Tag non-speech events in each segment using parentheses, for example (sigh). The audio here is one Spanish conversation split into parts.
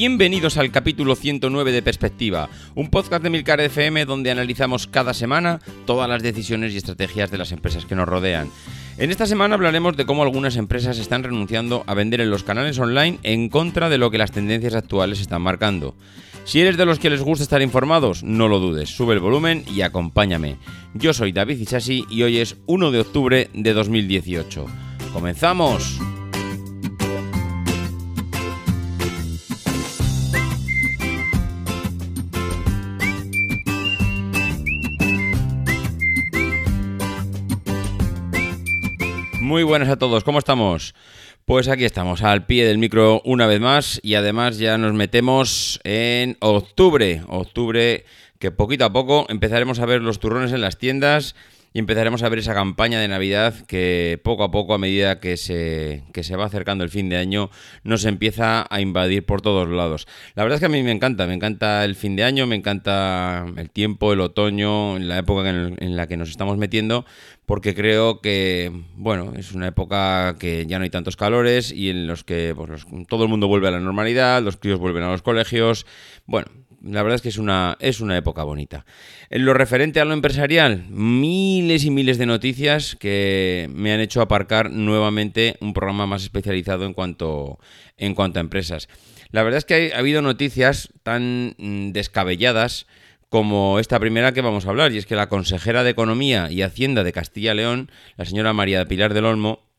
Bienvenidos al capítulo 109 de Perspectiva, un podcast de Milcar FM donde analizamos cada semana todas las decisiones y estrategias de las empresas que nos rodean. En esta semana hablaremos de cómo algunas empresas están renunciando a vender en los canales online en contra de lo que las tendencias actuales están marcando. Si eres de los que les gusta estar informados, no lo dudes, sube el volumen y acompáñame. Yo soy David Ichasi y hoy es 1 de octubre de 2018. ¡Comenzamos! Muy buenas a todos, ¿cómo estamos? Pues aquí estamos, al pie del micro una vez más y además ya nos metemos en octubre, octubre que poquito a poco empezaremos a ver los turrones en las tiendas y empezaremos a ver esa campaña de Navidad que poco a poco, a medida que se, se va acercando el fin de año, nos empieza a invadir por todos lados. La verdad es que a mí me encanta, me encanta el fin de año, me encanta el tiempo, el otoño, la época en, la que nos estamos metiendo, porque creo que, bueno, es una época que ya no hay tantos calores y en los que pues, todo el mundo vuelve a la normalidad, los críos vuelven a los colegios, bueno, la verdad es que es una, es una época bonita. En lo referente a lo empresarial, miles y miles de noticias que me han hecho aparcar nuevamente un programa más especializado en cuanto, en cuanto a empresas. La verdad es que ha habido noticias tan mm, descabelladas como esta primera que vamos a hablar, y es que la consejera de Economía y Hacienda de Castilla y León, la señora María Pilar del Olmo,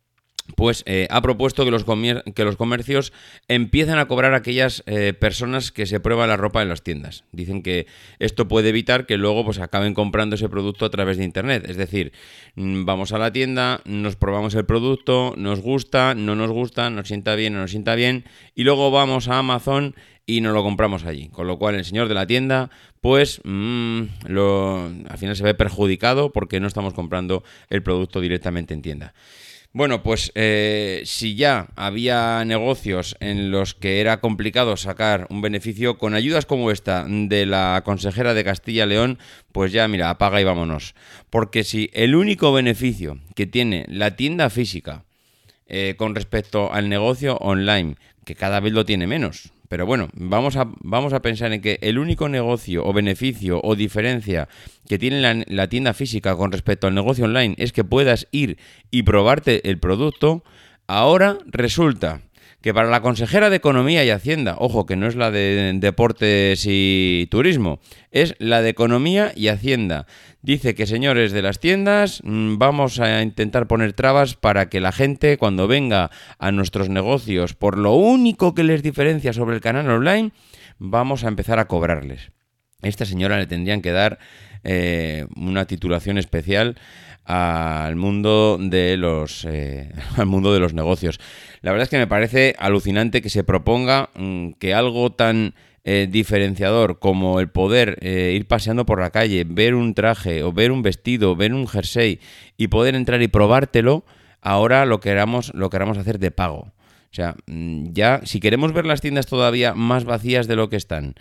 pues eh, ha propuesto que los, que los, comercios empiecen a cobrar a aquellas eh, personas que se prueban la ropa en las tiendas. Dicen que esto puede evitar que luego pues, acaben comprando ese producto a través de Internet. Es decir, mm, vamos a la tienda, nos probamos el producto, nos gusta, no nos gusta, nos sienta bien, no nos sienta bien, y luego vamos a Amazon y nos lo compramos allí. Con lo cual el señor de la tienda, pues mm, lo, al final se ve perjudicado porque no estamos comprando el producto directamente en tienda. Bueno, pues eh, si ya había negocios en los que era complicado sacar un beneficio, con ayudas como esta de la consejera de Castilla León, pues ya mira, apaga y vámonos. Porque si el único beneficio que tiene la tienda física eh, con respecto al negocio online, que cada vez lo tiene menos, pero bueno, vamos a, vamos a pensar en que el único negocio o beneficio o diferencia que tiene la, la, tienda física con respecto al negocio online es que puedas ir y probarte el producto, ahora resulta que para la consejera de Economía y Hacienda, ojo que no es la de Deportes y Turismo, es la de Economía y Hacienda. Dice que señores de las tiendas, mm, vamos a intentar poner trabas para que la gente cuando venga a nuestros negocios, por lo único que les diferencia sobre el canal online, vamos a empezar a cobrarles. esta señora le tendrían que dar eh, una titulación especial al mundo de los eh, (laughs) al mundo de los negocios. La verdad es que me parece alucinante que se proponga mm, que algo tan eh, diferenciador como el poder ir paseando por la calle, ver un traje o ver un vestido, ver un jersey y poder entrar y probártelo, ahora lo queramos, lo queramos hacer de pago. O sea, mm, ya si queremos ver las tiendas todavía más vacías de lo que están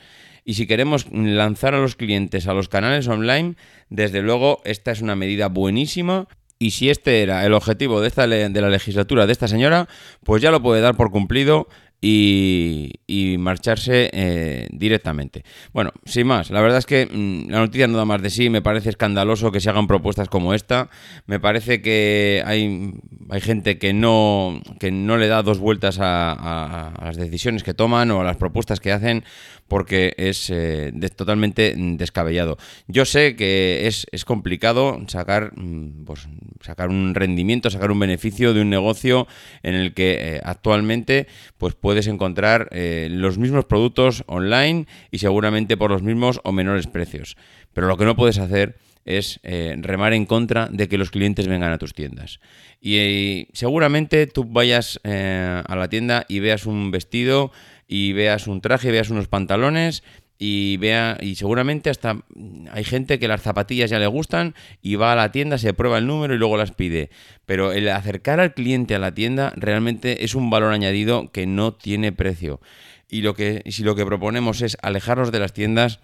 y si queremos lanzar a los clientes a los canales online, desde luego esta es una medida buenísima. Y si este era el objetivo de, esta de la legislatura de esta señora, pues ya lo puede dar por cumplido y, marcharse eh, directamente. Bueno, sin más, la verdad es que mm, la noticia no da más de sí, me parece escandaloso que se hagan propuestas como esta, me parece que hay, hay gente que no, que no le da dos vueltas a, las decisiones que toman o a las propuestas que hacen porque es eh, totalmente descabellado. Yo sé que es, complicado sacar, mm, pues, sacar un rendimiento, sacar un beneficio de un negocio en el que eh, actualmente pues, puedes encontrar eh, los mismos productos online y seguramente por los mismos o menores precios. Pero lo que no puedes hacer es remar en contra de que los clientes vengan a tus tiendas. Y, seguramente tú vayas a la tienda y veas un vestido y veas un traje, veas unos pantalones y vea y seguramente hasta hay gente que las zapatillas ya le gustan y va a la tienda, se prueba el número y luego las pide. Pero el acercar al cliente a la tienda realmente es un valor añadido que no tiene precio. Y lo que si lo que proponemos es alejarnos de las tiendas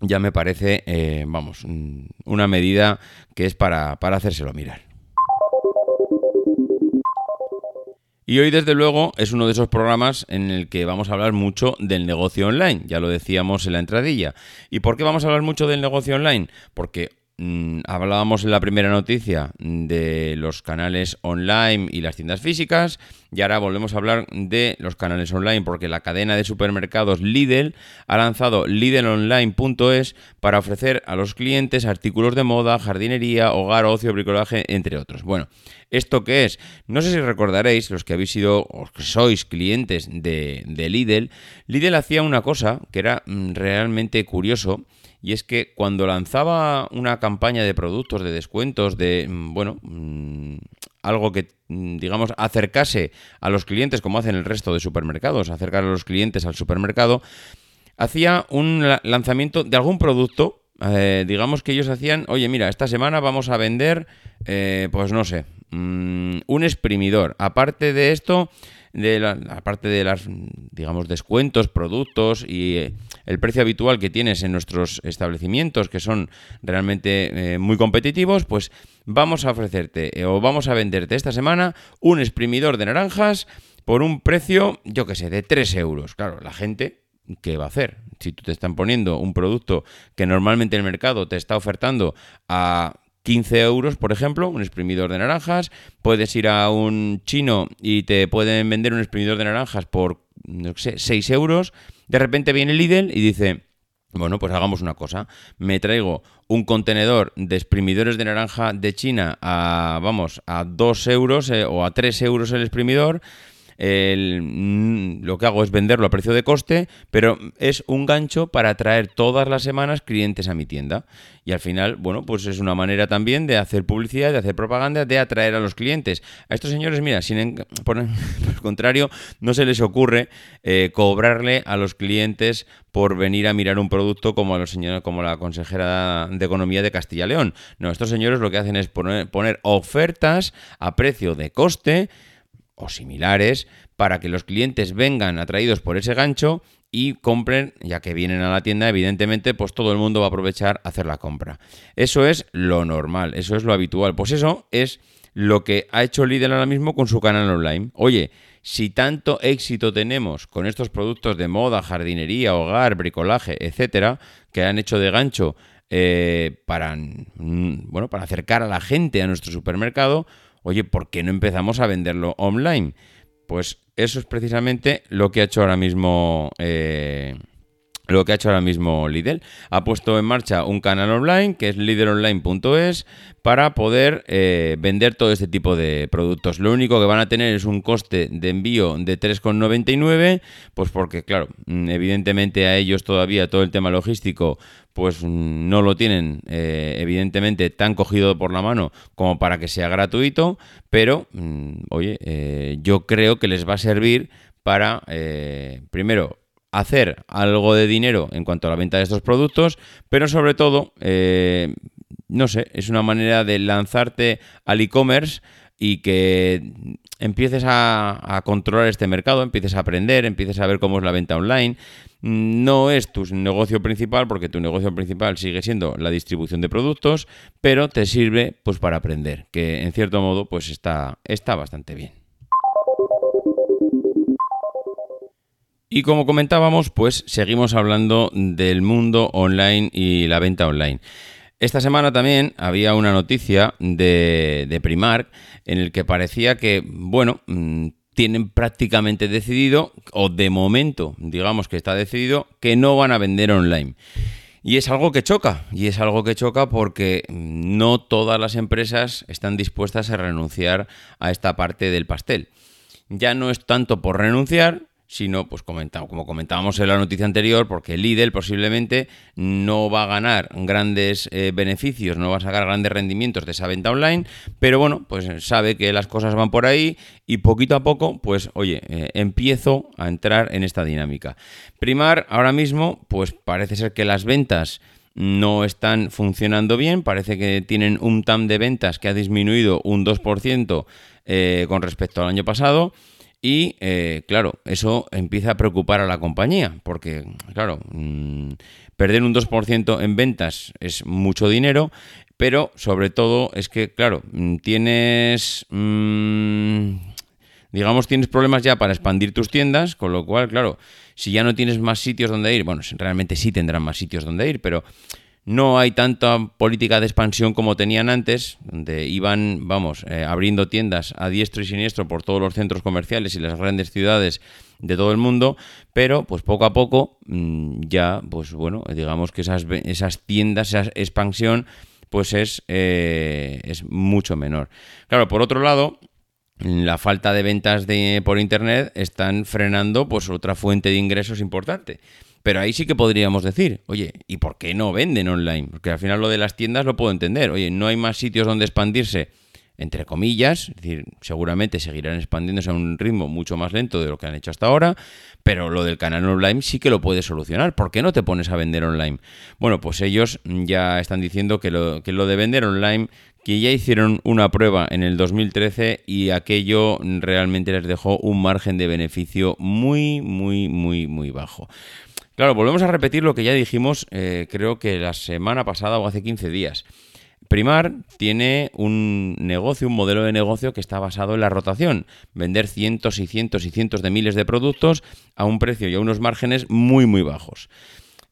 ya me parece, eh, vamos, una medida que es para, para hacérselo mirar. Y hoy, desde luego, es uno de esos programas en el que vamos a hablar mucho del negocio online. Ya lo decíamos en la entradilla. ¿Y por qué vamos a hablar mucho del negocio online? Porque hablábamos en la primera noticia de los canales online y las tiendas físicas y ahora volvemos a hablar de los canales online porque la cadena de supermercados Lidl ha lanzado lidlonline.es para ofrecer a los clientes artículos de moda, jardinería, hogar, ocio, bricolaje, entre otros. Bueno, ¿esto qué es? No sé si recordaréis, los que habéis sido o que sois clientes de, de Lidl, Lidl hacía una cosa que era mm, realmente curioso y es que cuando lanzaba una campaña de productos, de descuentos, de, mm, bueno, mm, algo que, mm, digamos, acercase a los clientes, como hacen el resto de supermercados, acercar a los clientes al supermercado, hacía un lanzamiento de algún producto, eh, digamos que ellos hacían, oye, mira, esta semana vamos a vender, eh, pues no sé, un exprimidor. Aparte de esto, de la, aparte de las, digamos, descuentos, productos y eh, el precio habitual que tienes en nuestros establecimientos, que son realmente eh, muy competitivos, pues vamos a ofrecerte eh, o vamos a venderte esta semana un exprimidor de naranjas por un precio, yo que sé, de 3 euros. Claro, la gente, ¿qué va a hacer? Si tú te están poniendo un producto que normalmente el mercado te está ofertando a 15 euros, por ejemplo, un exprimidor de naranjas. Puedes ir a un chino y te pueden vender un exprimidor de naranjas por, no sé, 6 euros. De repente viene Lidl y dice, bueno, pues hagamos una cosa. Me traigo un contenedor de exprimidores de naranja de China a, vamos, a 2 euros eh, o a 3 euros el exprimidor el, lo que hago es venderlo a precio de coste, pero es un gancho para atraer todas las semanas clientes a mi tienda. Y al final, bueno, pues es una manera también de hacer publicidad, de hacer propaganda, de atraer a los clientes. A estos señores, mira, sin (laughs) por, el contrario, no se les ocurre eh, cobrarle a los clientes por venir a mirar un producto como a los señores, como la consejera de Economía de Castilla León. No, estos señores lo que hacen es poner ofertas a precio de coste o similares para que los clientes vengan atraídos por ese gancho y compren, ya que vienen a la tienda, evidentemente, pues todo el mundo va a aprovechar a hacer la compra. Eso es lo normal, eso es lo habitual. Pues eso es lo que ha hecho Lidl ahora mismo con su canal online. Oye, si tanto éxito tenemos con estos productos de moda, jardinería, hogar, bricolaje, etcétera, que han hecho de gancho eh, para, mm, bueno, para acercar a la gente a nuestro supermercado, oye, ¿por qué no empezamos a venderlo online? Pues eso es precisamente lo que ha hecho ahora mismo. Eh, lo que ha hecho ahora mismo Lidl. Ha puesto en marcha un canal online que es lidlonline.es para poder eh, vender todo este tipo de productos. Lo único que van a tener es un coste de envío de 3,99, pues porque claro, mm, evidentemente a ellos todavía todo el tema logístico pues no lo tienen eh, evidentemente tan cogido por la mano como para que sea gratuito, pero mm, oye, eh, yo creo que les va a servir para, eh, primero, hacer algo de dinero en cuanto a la venta de estos productos, pero sobre todo, no sé, es una manera de lanzarte al e-commerce y que empieces a, controlar este mercado, empieces a aprender, empieces a ver cómo es la venta online. No es tu negocio principal, porque tu negocio principal sigue siendo la distribución de productos, pero te sirve pues para aprender, que en cierto modo pues está, está bastante bien. Y como comentábamos, pues seguimos hablando del mundo online y la venta online. Esta semana también había una noticia de, Primark en el que parecía que, bueno, mm, tienen prácticamente decidido, o de momento, digamos que está decidido, que no van a vender online. Y es algo que choca, y es algo que choca porque no todas las empresas están dispuestas a renunciar a esta parte del pastel. Ya no es tanto por renunciar, sino, pues como comentábamos en la noticia anterior, porque Lidl posiblemente no va a ganar grandes eh, beneficios, no va a sacar grandes rendimientos de esa venta online, pero bueno, pues sabe que las cosas van por ahí y poquito a poco, pues oye, eh, empiezo a entrar en esta dinámica. Primar, ahora mismo, pues parece ser que las ventas no están funcionando bien, parece que tienen un TAM de ventas que ha disminuido un 2% eh, con respecto al año pasado. Y eh, claro, eso empieza a preocupar a la compañía, porque claro, mm, perder un 2% en ventas es mucho dinero, pero sobre todo es que, claro, mm, tienes, mm, digamos, tienes problemas ya para expandir tus tiendas, con lo cual, claro, si ya no tienes más sitios donde ir, bueno, realmente sí tendrán más sitios donde ir, pero no hay tanta política de expansión como tenían antes, donde iban, vamos, eh, abriendo tiendas a diestro y siniestro por todos los centros comerciales y las grandes ciudades de todo el mundo, pero pues poco a poco mm, ya, pues bueno, digamos que esas, esas tiendas, esa expansión, pues es, eh, es mucho menor. Claro, por otro lado, la falta de ventas de, por internet están frenando pues otra fuente de ingresos importante. Pero ahí sí que podríamos decir, oye, ¿y por qué no venden online? Porque al final lo de las tiendas lo puedo entender. Oye, no hay más sitios donde expandirse, entre comillas. Es decir, seguramente seguirán expandiéndose a un ritmo mucho más lento de lo que han hecho hasta ahora. Pero lo del canal online sí que lo puede solucionar. ¿Por qué no te pones a vender online? Bueno, pues ellos ya están diciendo que lo, que lo de vender online que ya hicieron una prueba en el 2013 y aquello realmente les dejó un margen de beneficio muy, muy, muy, muy bajo. Claro, volvemos a repetir lo que ya dijimos, eh, creo que la semana pasada o hace 15 días. Primar tiene un negocio, un modelo de negocio que está basado en la rotación, vender cientos y cientos y cientos de miles de productos a un precio y a unos márgenes muy muy bajos.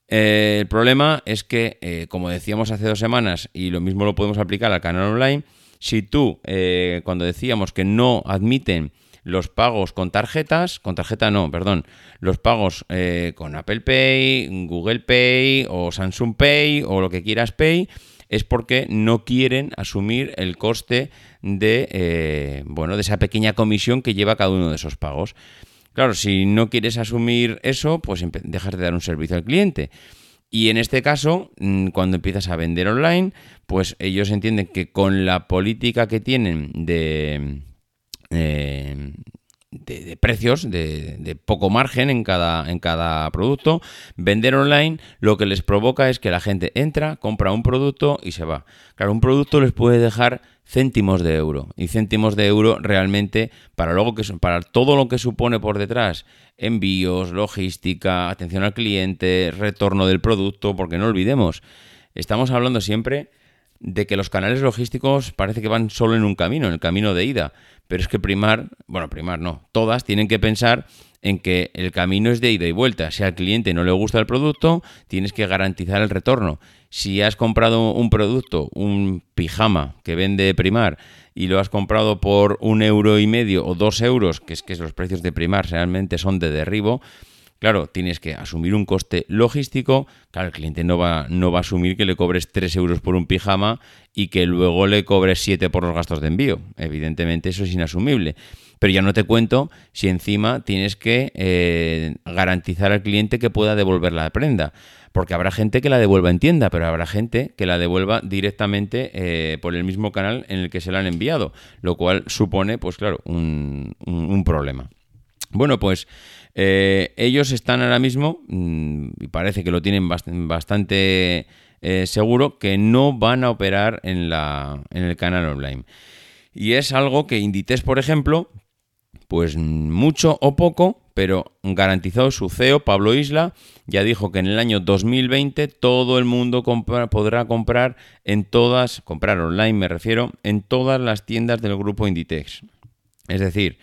Eh, el problema es que, eh, como decíamos hace dos semanas, y lo mismo lo podemos aplicar al canal online, si tú, cuando decíamos que no admiten los pagos con tarjetas, con tarjeta no, perdón, los pagos eh, con Apple Pay, Google Pay o Samsung Pay o lo que quieras Pay, es porque no quieren asumir el coste de, eh, bueno, de esa pequeña comisión que lleva cada uno de esos pagos. Claro, si no quieres asumir eso, pues dejas de dar un servicio al cliente. Y en este caso, mm, cuando empiezas a vender online, pues ellos entienden que con la política que tienen de eh, de, precios, de, poco margen en cada, en cada producto. Vender online lo que les provoca es que la gente entra, compra un producto y se va. Claro, un producto les puede dejar céntimos de euro. Y céntimos de euro realmente para, luego que, para todo lo que supone por detrás, envíos, logística, atención al cliente, retorno del producto, porque no olvidemos, estamos hablando siempre de que los canales logísticos parece que van solo en un camino, en el camino de ida. Pero es que primar, bueno, primar no, todas tienen que pensar en que el camino es de ida y vuelta. Si al cliente no le gusta el producto, tienes que garantizar el retorno. Si has comprado un producto, un pijama que vende primar, y lo has comprado por un euro y medio o dos euros, que es que los precios de primar realmente son de derribo, Claro, tienes que asumir un coste logístico. Claro, el cliente no va, no va a asumir que le cobres 3 euros por un pijama y que luego le cobres 7 por los gastos de envío. Evidentemente eso es inasumible. Pero ya no te cuento si encima tienes que eh, garantizar al cliente que pueda devolver la prenda. Porque habrá gente que la devuelva en tienda, pero habrá gente que la devuelva directamente eh, por el mismo canal en el que se la han enviado. Lo cual supone, pues claro, un, un problema. Bueno, pues eh, ellos están ahora mismo, mm, y parece que lo tienen bastante eh, seguro, que no van a operar en, la, en el canal online. Y es algo que Inditex, por ejemplo, pues mucho o poco, pero garantizado su CEO, Pablo Isla, ya dijo que en el año 2020 todo el mundo podrá comprar en todas, comprar online me refiero, en todas las tiendas del grupo Inditex. Es decir,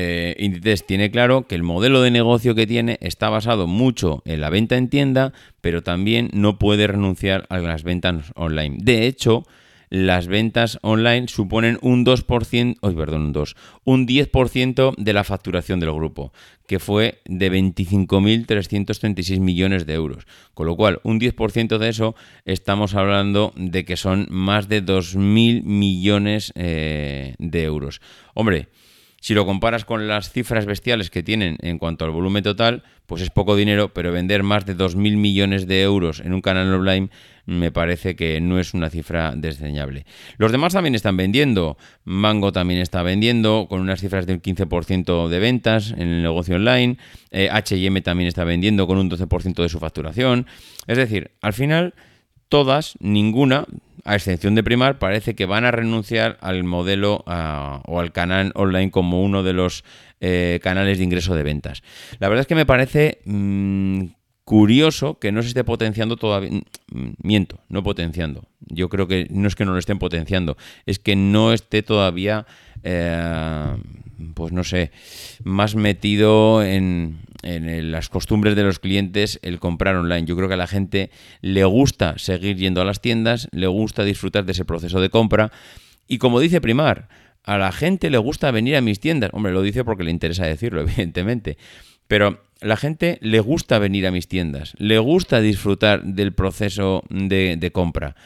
eh, Inditex tiene claro que el modelo de negocio que tiene está basado mucho en la venta en tienda, pero también no puede renunciar a las ventas online. De hecho, las ventas online suponen un 2%, oh, perdón, un 2, un 10% de la facturación del grupo, que fue de 25.336 millones de euros. Con lo cual, un 10% de eso estamos hablando de que son más de 2.000 millones eh, de euros. Hombre, si lo comparas con las cifras bestiales que tienen en cuanto al volumen total, pues es poco dinero, pero vender más de 2.000 millones de euros en un canal online me parece que no es una cifra desdeñable. Los demás también están vendiendo. Mango también está vendiendo con unas cifras del 15% de ventas en el negocio online. HM también está vendiendo con un 12% de su facturación. Es decir, al final, todas, ninguna, a excepción de Primar, parece que van a renunciar al modelo o al canal online como uno de los eh, canales de ingreso de ventas. La verdad es que me parece mm, curioso que no se esté potenciando todavía. Mm, miento, no potenciando. Yo creo que no es que no lo estén potenciando, es que no esté todavía. Eh, pues no sé, más metido en, en las costumbres de los clientes el comprar online. Yo creo que a la gente le gusta seguir yendo a las tiendas, le gusta disfrutar de ese proceso de compra y como dice Primar, a la gente le gusta venir a mis tiendas. Hombre, lo dice porque le interesa decirlo, (laughs) evidentemente. Pero la gente le gusta venir a mis tiendas, le gusta disfrutar del proceso de, compra.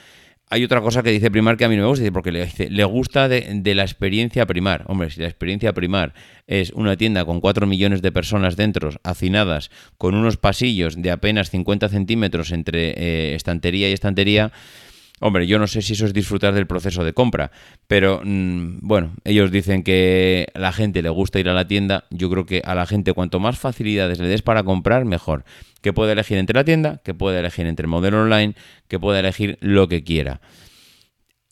Hay otra cosa que dice Primar que a mí me gusta, porque le, dice, le gusta de, la experiencia Primar. Hombre, si la experiencia Primar es una tienda con 4 millones de personas dentro, hacinadas, con unos pasillos de apenas 50 centímetros entre eh, estantería y estantería, Hombre, yo no sé si eso es disfrutar del proceso de compra, pero mm, bueno, ellos dicen que a la gente le gusta ir a la tienda. Yo creo que a la gente cuanto más facilidades le des para comprar, mejor. Que pueda elegir entre la tienda, que pueda elegir entre el modelo online, que pueda elegir lo que quiera.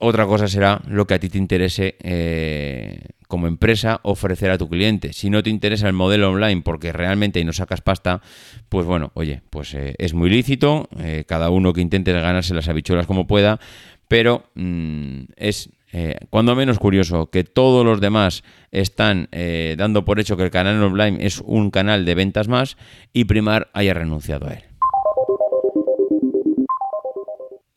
Otra cosa será lo que a ti te interese eh, como empresa ofrecer a tu cliente. Si no te interesa el modelo online porque realmente no sacas pasta, pues bueno, oye, pues eh, es muy lícito, eh, cada uno que intente ganarse las habichuelas como pueda, pero mm, es cuando menos curioso que todos los demás están dando por hecho que el canal online es un canal de ventas más y Primar haya renunciado a él.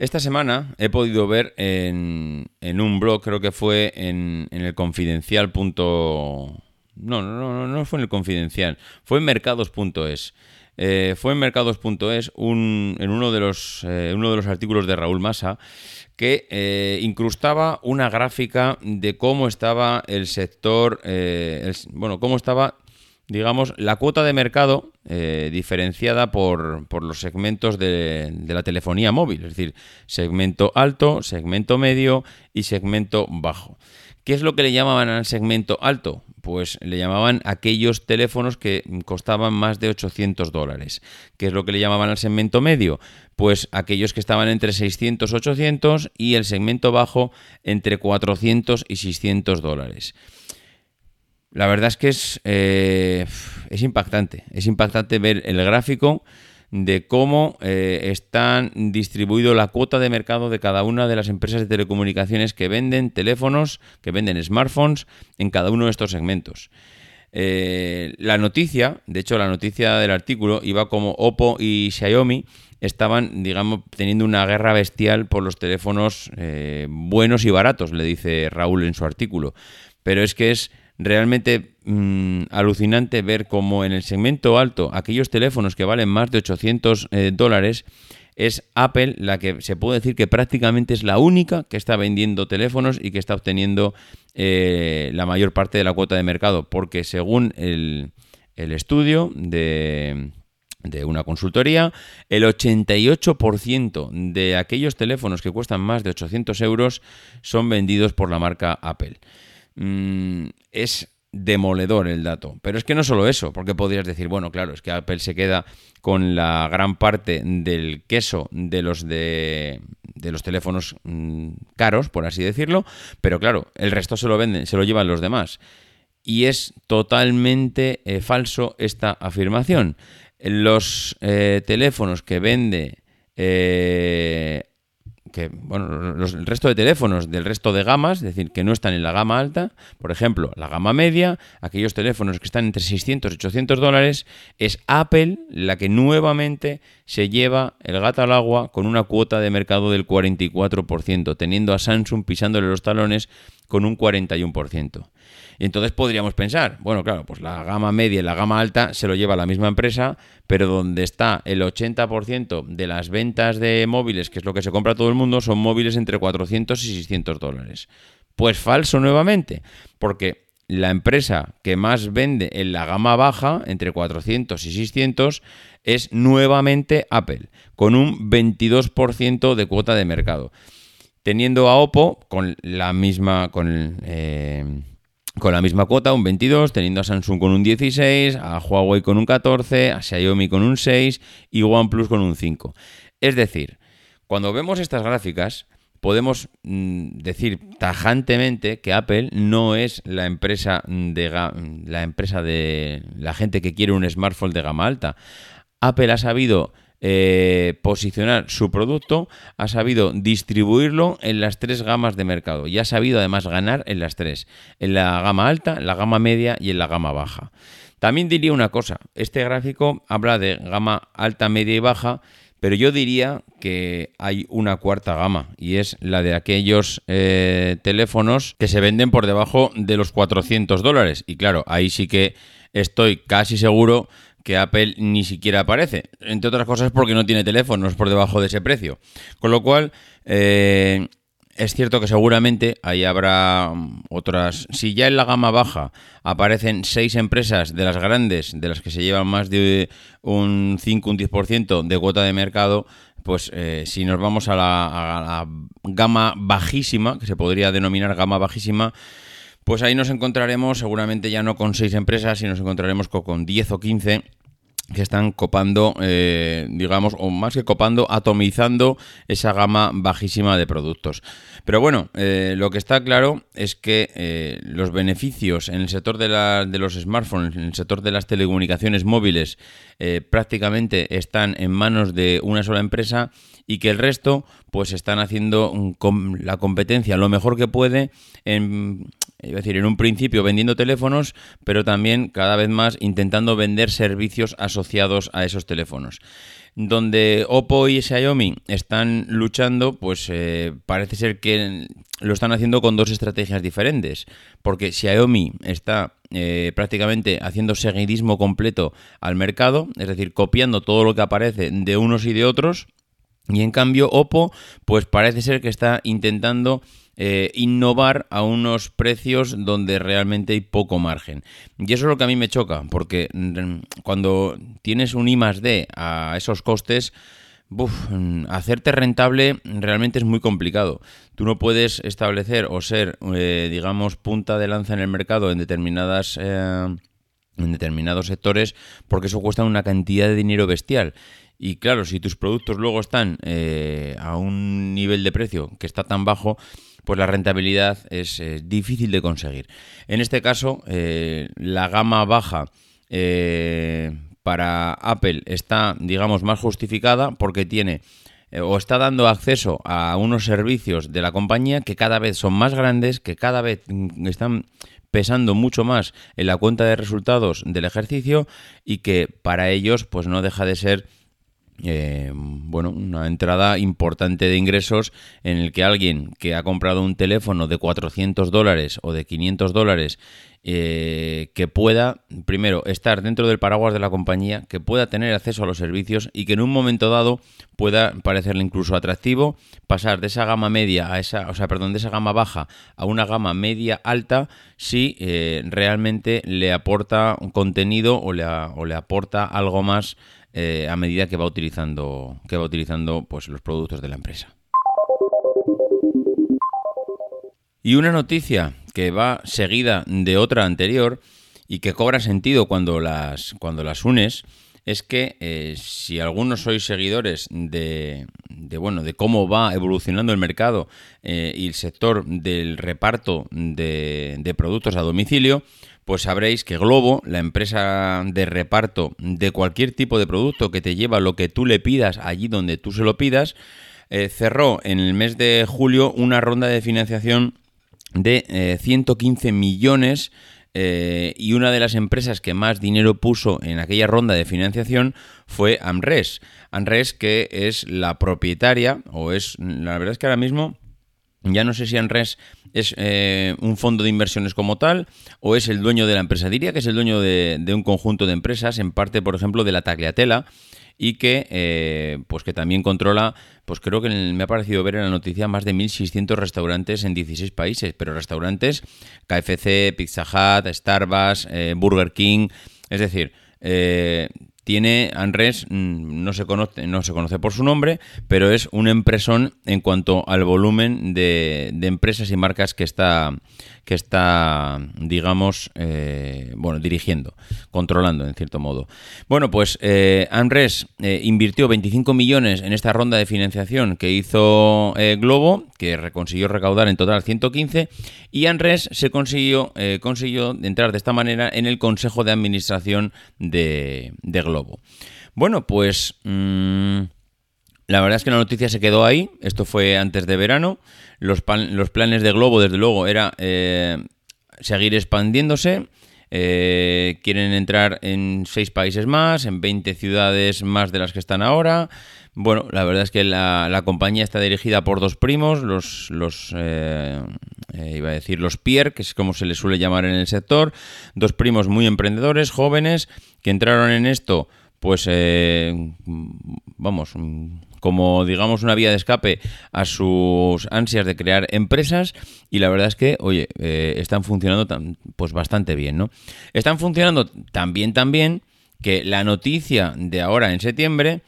Esta semana he podido ver en, un blog, creo que fue en, el confidencial. No, no, no, no fue en el confidencial, fue en mercados.es. Eh, fue en mercados.es un, en uno de, los, eh, uno de los artículos de Raúl Massa que eh, incrustaba una gráfica de cómo estaba el sector, bueno, cómo estaba digamos, la cuota de mercado eh, diferenciada por, por, los segmentos de, de, la telefonía móvil, es decir, segmento alto, segmento medio y segmento bajo. ¿Qué es lo que le llamaban al segmento alto? Pues le llamaban aquellos teléfonos que costaban más de 800 dólares. ¿Qué es lo que le llamaban al segmento medio? Pues aquellos que estaban entre 600 800 y el segmento bajo entre 400 y 600 dólares. La verdad es que es, eh, es impactante. Es impactante ver el gráfico de cómo eh, están distribuido la cuota de mercado de cada una de las empresas de telecomunicaciones que venden teléfonos, que venden smartphones en cada uno de estos segmentos. Eh, la noticia, de hecho la noticia del artículo iba como Oppo y Xiaomi estaban, digamos, teniendo una guerra bestial por los teléfonos buenos y baratos, le dice Raúl en su artículo. Pero es que es realmente mm, alucinante ver cómo en el segmento alto, aquellos teléfonos que valen más de 800 eh, dólares, es Apple la que se puede decir que prácticamente es la única que está vendiendo teléfonos y que está obteniendo eh, la mayor parte de la cuota de mercado, porque según el, estudio de, de una consultoría, el 88% de aquellos teléfonos que cuestan más de 800 euros son vendidos por la marca Apple. Mm, es demoledor el dato. Pero es que no solo eso, porque podrías decir, bueno, claro, es que Apple se queda con la gran parte del queso de los de, de los teléfonos mm, caros, por así decirlo, pero claro, el resto se lo venden, se lo llevan los demás. Y es totalmente eh, falso esta afirmación. Los eh, teléfonos que vende eh, que bueno, el resto de teléfonos del resto de gamas, es decir, que no están en la gama alta, por ejemplo, la gama media, aquellos teléfonos que están entre 600 y 800 dólares, es Apple la que nuevamente se lleva el gato al agua con una cuota de mercado del 44%, teniendo a Samsung pisándole los talones con un 41%. Y entonces podríamos pensar, bueno, claro, pues la gama media y la gama alta se lo lleva la misma empresa, pero donde está el 80% de las ventas de móviles, que es lo que se compra todo el mundo, son móviles entre 400 y 600 dólares. Pues falso nuevamente, porque la empresa que más vende en la gama baja, entre 400 y 600, es nuevamente Apple, con un 22% de cuota de mercado. Teniendo a Oppo con la misma, con eh, con la misma cuota, un 22, teniendo a Samsung con un 16, a Huawei con un 14, a Xiaomi con un 6 y OnePlus con un 5. Es decir, cuando vemos estas gráficas, podemos mm, decir tajantemente que Apple no es la empresa de la empresa de la gente que quiere un smartphone de gama alta. Apple ha sabido eh, posicionar su producto, ha sabido distribuirlo en las tres gamas de mercado y ha sabido además ganar en las tres, en la gama alta, en la gama media y en la gama baja. También diría una cosa, este gráfico habla de gama alta, media y baja, pero yo diría que hay una cuarta gama y es la de aquellos eh, teléfonos que se venden por debajo de los 400 dólares. Y claro, ahí sí que estoy casi seguro que Apple ni siquiera aparece. Entre otras cosas porque no tiene teléfonos por debajo de ese precio. Con lo cual, eh, es cierto que seguramente ahí habrá mm, otras. Si ya en la gama baja aparecen seis empresas de las grandes, de las que se llevan más de un 5, un 10% de cuota de mercado, pues eh, si nos vamos a la, gama bajísima, que se podría denominar gama bajísima, pues ahí nos encontraremos seguramente ya no con seis empresas, sino nos encontraremos con, con 10 o 15 que están copando, eh, digamos, o más que copando, atomizando esa gama bajísima de productos. Pero bueno, eh, lo que está claro es que eh, los beneficios en el sector de, los smartphones, en el sector de las telecomunicaciones móviles, prácticamente están en manos de una sola empresa y que el resto pues están haciendo la competencia lo mejor que puede en, decir, en un principio vendiendo teléfonos, pero también cada vez más intentando vender servicios asociados a esos teléfonos. Donde Oppo y Xiaomi están luchando, pues eh, parece ser que lo están haciendo con dos estrategias diferentes, porque Xiaomi está eh, prácticamente haciendo seguidismo completo al mercado, es decir, copiando todo lo que aparece de unos y de otros, y en cambio, Oppo, pues parece ser que está intentando eh, innovar a unos precios donde realmente hay poco margen. Y eso es lo que a mí me choca, porque mm, cuando tienes un I más D a esos costes, hacerte rentable realmente es muy complicado. Tú no puedes establecer o ser, eh, digamos, punta de lanza en el mercado en determinadas... Eh, en determinados sectores porque eso cuesta una cantidad de dinero bestial y claro, si tus productos luego están eh, a un nivel de precio que está tan bajo, pues la rentabilidad es difícil de conseguir. En este caso, eh, la gama baja eh, para Apple está, digamos, más justificada porque tiene o está dando acceso a unos servicios de la compañía que cada vez son más grandes, que cada vez mm, están pesando mucho más en la cuenta de resultados del ejercicio y que para ellos pues no deja de ser eh, bueno, una entrada importante de ingresos en el que alguien que ha comprado un teléfono de 400 dólares o de 500 dólares eh, que pueda, primero, estar dentro del paraguas de la compañía, que pueda tener acceso a los servicios y que en un momento dado pueda parecerle incluso atractivo pasar de esa gama media a esa, o sea, perdón, de esa gama baja a una gama media alta si eh, realmente le aporta contenido o le, o le aporta algo más eh, a medida que va utilizando, que va utilizando pues, los productos de la empresa. Y una noticia que va seguida de otra anterior y que cobra sentido cuando las, cuando las unes es que eh, si algunos sois seguidores de, de, bueno, de cómo va evolucionando el mercado eh, y el sector del reparto de, de productos a domicilio, pues sabréis que Globo, la empresa de reparto de cualquier tipo de producto que te lleva lo que tú le pidas allí donde tú se lo pidas, eh, cerró en el mes de julio una ronda de financiación de 115 eh, millones eh, y una de las empresas que más dinero puso en aquella ronda de financiación fue Amres. Amres que es la propietaria, o es, la verdad es que ahora mismo ya no sé si Enres es eh, un fondo de inversiones como tal o es el dueño de la empresa. Diría que es el dueño de, un conjunto de empresas, en parte, por ejemplo, de la Tagliatela y que eh, pues que también controla, pues creo que me ha parecido ver en la noticia más de 1.600 restaurantes en 16 países, pero restaurantes KFC, Pizza Hut, Starbucks, eh, Burger King, es decir, tiene Anres, mm, no se, conoce, no se conoce por su nombre, pero es un empresón en cuanto al volumen de, empresas y marcas que está, que está, digamos, eh, bueno, dirigiendo, controlando en cierto modo. Bueno, pues eh, Anres eh, invirtió 25 millones en esta ronda de financiación que hizo Globo, que consiguió recaudar en total 115, y Anres se consiguió, consiguió entrar de esta manera en el Consejo de Administración de, de Globo. Bueno, pues mm, la verdad es que la noticia se quedó ahí. Esto fue antes de verano. Los, los planes de Globo, desde luego, era eh, seguir expandiéndose. Eh, quieren entrar en seis países más, en 20 ciudades más de las que están ahora. Bueno, la verdad es que la, compañía está dirigida por dos primos, los, los eh, iba a decir los Pierre, que es como se les suele llamar en el sector, dos primos muy emprendedores, jóvenes, que entraron en esto, pues, vamos, como digamos una vía de escape a sus ansias de crear empresas y la verdad es que, oye, eh, están funcionando pues bastante bien, ¿no? Están funcionando tan bien, tan bien que la noticia de ahora en septiembre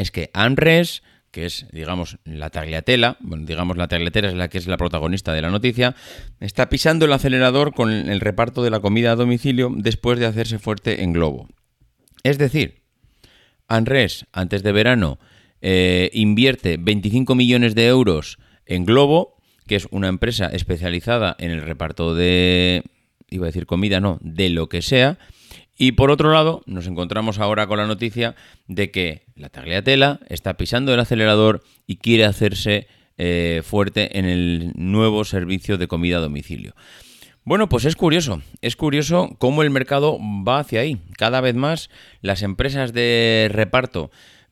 es que ANRES, que es, digamos, la tagliatela, bueno, digamos, la tagliatela es la que es la protagonista de la noticia, está pisando el acelerador con el reparto de la comida a domicilio después de hacerse fuerte en Globo. Es decir, ANRES, antes de verano, eh, invierte 25 millones de euros en Globo, que es una empresa especializada en el reparto de, iba a decir comida, no, de lo que sea. Y por otro lado, nos encontramos ahora con la noticia de que la Tagliatela está pisando el acelerador y quiere hacerse eh, fuerte en el nuevo servicio de comida a domicilio. Bueno, pues es curioso, es curioso cómo el mercado va hacia ahí. Cada vez más las empresas de reparto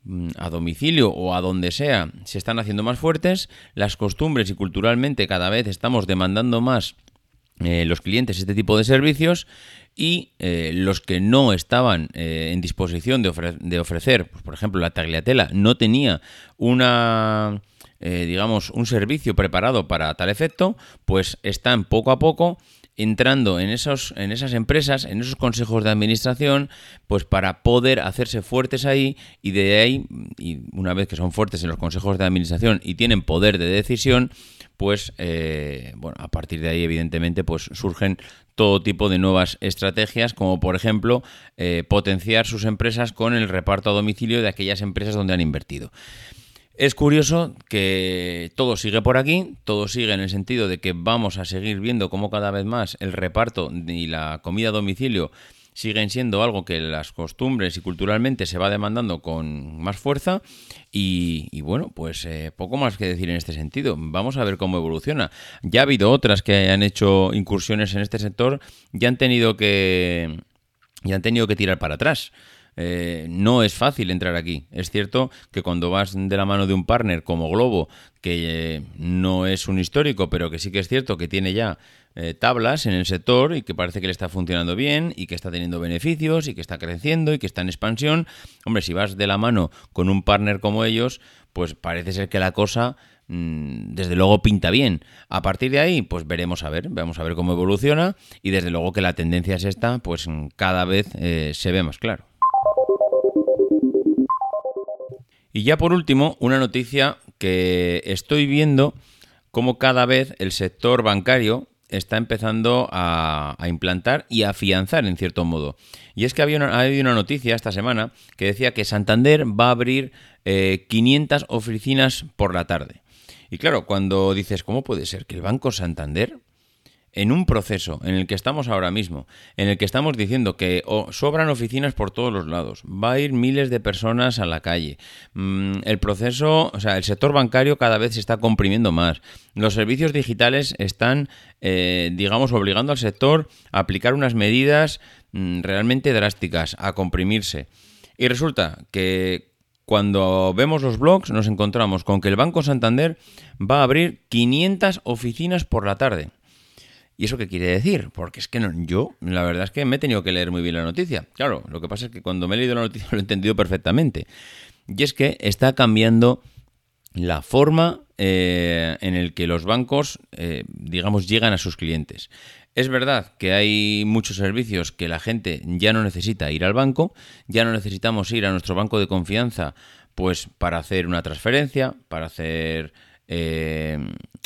Mm, a domicilio o a donde sea se están haciendo más fuertes, las costumbres y culturalmente cada vez estamos demandando más eh, los clientes este tipo de servicios y eh, los que no estaban eh, en disposición de, de ofrecer, pues, por ejemplo, la tagliatela no tenía una, digamos, un servicio preparado para tal efecto, pues están poco a poco entrando en, esos, en esas empresas, en esos consejos de administración, pues para poder hacerse fuertes ahí y de ahí, y una vez que son fuertes en los consejos de administración y tienen poder de decisión, pues eh, bueno, a partir de ahí evidentemente pues surgen todo tipo de nuevas estrategias, como por ejemplo eh, potenciar sus empresas con el reparto a domicilio de aquellas empresas donde han invertido. Es curioso que todo sigue por aquí, todo sigue en el sentido de que vamos a seguir viendo cómo cada vez más el reparto y la comida a domicilio siguen siendo algo que las costumbres y culturalmente se va demandando con más fuerza y, bueno, pues eh, poco más que decir en este sentido. Vamos a ver cómo evoluciona. Ya ha habido otras que han hecho incursiones en este sector y han tenido que, ya han tenido que tirar para atrás. Eh, no es fácil entrar aquí. Es cierto que cuando vas de la mano de un partner como Globo, que eh, no es un histórico, pero que sí que es cierto que tiene ya eh, tablas en el sector y que parece que le está funcionando bien y que está teniendo beneficios y que está creciendo y que está en expansión, hombre, si vas de la mano con un partner como ellos, pues parece ser que la cosa mm, desde luego pinta bien. A partir de ahí, pues veremos a ver, vamos a ver cómo evoluciona y desde luego que la tendencia es esta, pues cada vez se ve más claro. Y ya por último, una noticia que estoy viendo cómo cada vez el sector bancario está empezando a, implantar y a afianzar en cierto modo. Y es que había una, habido una noticia esta semana que decía que Santander va a abrir 500 eh, oficinas por la tarde. Y claro, cuando dices, ¿cómo puede ser que el Banco Santander en un proceso en el que estamos ahora mismo, en el que estamos diciendo que sobran oficinas por todos los lados, va a ir miles de personas a la calle, mm, el proceso, o sea, el sector bancario cada vez se está comprimiendo más, los servicios digitales están, eh, digamos, obligando al sector a aplicar unas medidas mm, realmente drásticas, a comprimirse. Y resulta que cuando vemos los blogs nos encontramos con que el Banco Santander va a abrir 500 oficinas por la tarde. ¿Y eso qué quiere decir? Porque es que no, yo, la verdad es que me he tenido que leer muy bien la noticia. Claro, lo que pasa es que cuando me he leído la noticia (laughs) lo he entendido perfectamente. Y es que está cambiando la forma eh, en el que los bancos, eh, digamos, llegan a sus clientes. Es verdad que hay muchos servicios que la gente ya no necesita ir al banco, ya no necesitamos ir a nuestro banco de confianza, pues para hacer una transferencia, para hacer eh,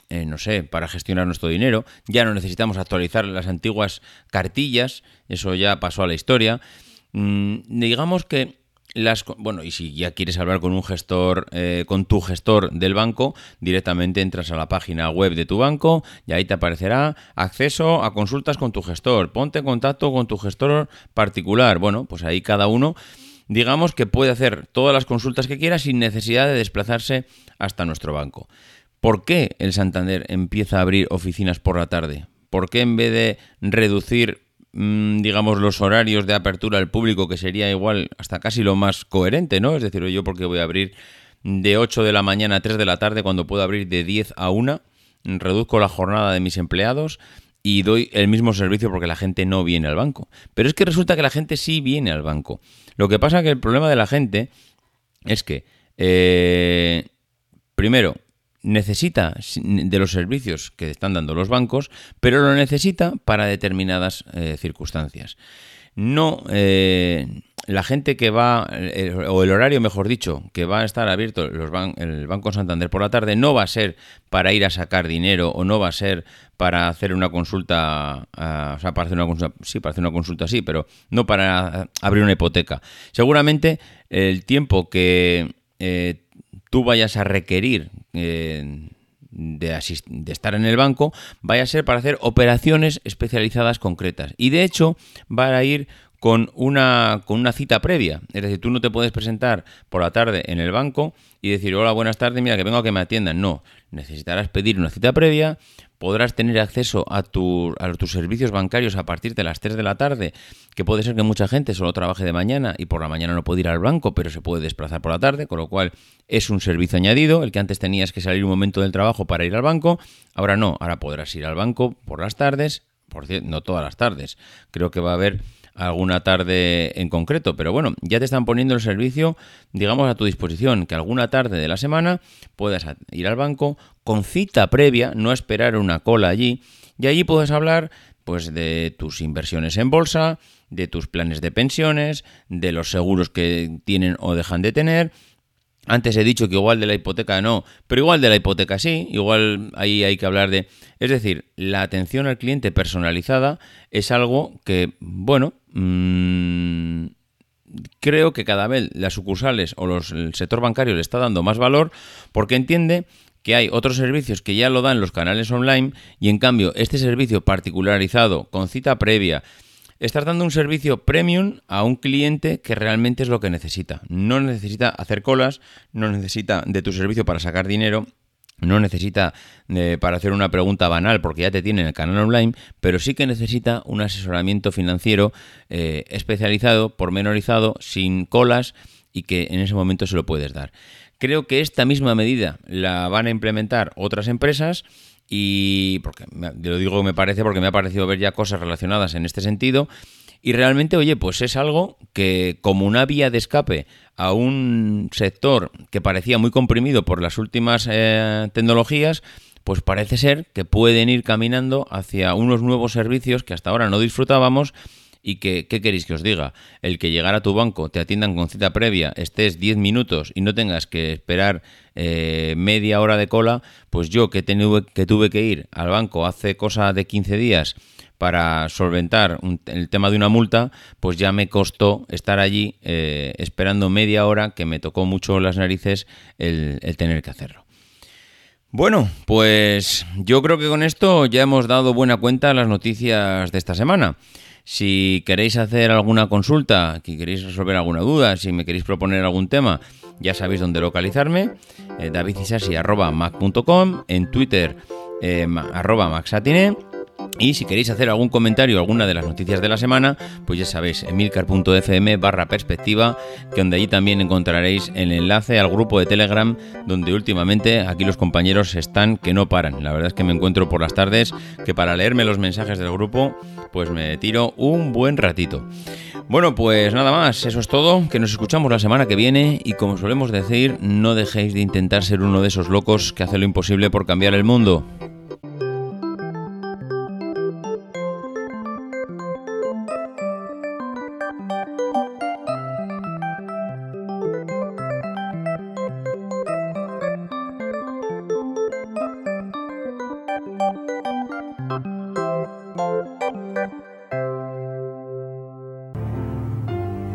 eh, no sé, para gestionar nuestro dinero. Ya no necesitamos actualizar las antiguas cartillas, eso ya pasó a la historia. Mm, digamos que las bueno y si ya quieres hablar con un gestor eh, con tu gestor del banco directamente entras a la página web de tu banco y ahí te aparecerá acceso a consultas con tu gestor ponte en contacto con tu gestor particular bueno pues ahí cada uno digamos que puede hacer todas las consultas que quiera sin necesidad de desplazarse hasta nuestro banco. ¿Por qué el Santander empieza a abrir oficinas por la tarde? ¿Por qué en vez de reducir, mm, digamos, los horarios de apertura al público, que sería igual hasta casi lo más coherente, ¿no? Es decir, yo porque voy a abrir de 8 de la mañana a 3 de la tarde cuando puedo abrir de 10 a 1, reduzco la jornada de mis empleados y doy el mismo servicio porque la gente no viene al banco. Pero es que resulta que la gente sí viene al banco. Lo que pasa que el problema de la gente es que, eh, primero, necesita de los servicios que están dando los bancos, pero lo necesita para determinadas eh, circunstancias. No, eh, la gente que va, o el horario mejor dicho, que va a estar abierto los el Banco Santander por la tarde, no va a ser para ir a sacar dinero o no va a ser para hacer una consulta, o sea, para hacer una consulta, sí, para hacer una consulta sí, pero no para abrir una hipoteca. Seguramente el tiempo que eh, tú vayas a requerir eh, de, de, estar en el banco vaya a ser para hacer operaciones especializadas concretas. Y de hecho va a ir con una, con una cita previa. Es decir, tú no te puedes presentar por la tarde en el banco y decir, hola, buenas tardes, mira, que vengo a que me atiendan. No, necesitarás pedir una cita previa, podrás tener acceso a, tu, a tus servicios bancarios a partir de las 3 de la tarde, que puede ser que mucha gente solo trabaje de mañana y por la mañana no puede ir al banco, pero se puede desplazar por la tarde, con lo cual es un servicio añadido. El que antes tenías que salir un momento del trabajo para ir al banco, ahora no, ahora podrás ir al banco por las tardes, por cierto, no todas las tardes. Creo que va a haber alguna tarde en concreto, pero bueno, ya te están poniendo el servicio, digamos, a tu disposición, que alguna tarde de la semana puedas ir al banco con cita previa, no esperar una cola allí, y allí puedes hablar pues de tus inversiones en bolsa, de tus planes de pensiones, de los seguros que tienen o dejan de tener, antes he dicho que igual de la hipoteca no, pero igual de la hipoteca sí, igual ahí hay que hablar de... Es decir, la atención al cliente personalizada es algo que, bueno, mmm, creo que cada vez las sucursales o los, el sector bancario le está dando más valor porque entiende que hay otros servicios que ya lo dan los canales online y en cambio este servicio particularizado con cita previa Estás dando un servicio premium a un cliente que realmente es lo que necesita. No necesita hacer colas, no necesita de tu servicio para sacar dinero, no necesita eh, para hacer una pregunta banal porque ya te tiene en el canal online, pero sí que necesita un asesoramiento financiero eh, especializado, pormenorizado, sin colas y que en ese momento se lo puedes dar. Creo que esta misma medida la van a implementar otras empresas y porque lo digo me parece porque me ha parecido ver ya cosas relacionadas en este sentido. Y realmente oye pues es algo que como una vía de escape a un sector que parecía muy comprimido por las últimas eh, tecnologías pues parece ser que pueden ir caminando hacia unos nuevos servicios que hasta ahora no disfrutábamos y que, ¿qué queréis que os diga? El que llegar a tu banco, te atiendan con cita previa, estés 10 minutos y no tengas que esperar eh, media hora de cola, pues yo que, tuve que ir al banco hace cosa de 15 días para solventar el tema de una multa, pues ya me costó estar allí eh, esperando media hora, que me tocó mucho las narices el, tener que hacerlo. Bueno, pues yo creo que con esto ya hemos dado buena cuenta las noticias de esta semana. Si queréis hacer alguna consulta, si queréis resolver alguna duda, si me queréis proponer algún tema, ya sabéis dónde localizarme. Eh, davidisasi.mac.com, en Twitter eh, arroba maxatine y si queréis hacer algún comentario o alguna de las noticias de la semana, pues ya sabéis, emilcar.fm barra perspectiva, que donde allí también encontraréis el enlace al grupo de Telegram, donde últimamente aquí los compañeros están que no paran. La verdad es que me encuentro por las tardes que para leerme los mensajes del grupo, pues me tiro un buen ratito. Bueno, pues nada más, eso es todo, que nos escuchamos la semana que viene y como solemos decir, no dejéis de intentar ser uno de esos locos que hace lo imposible por cambiar el mundo.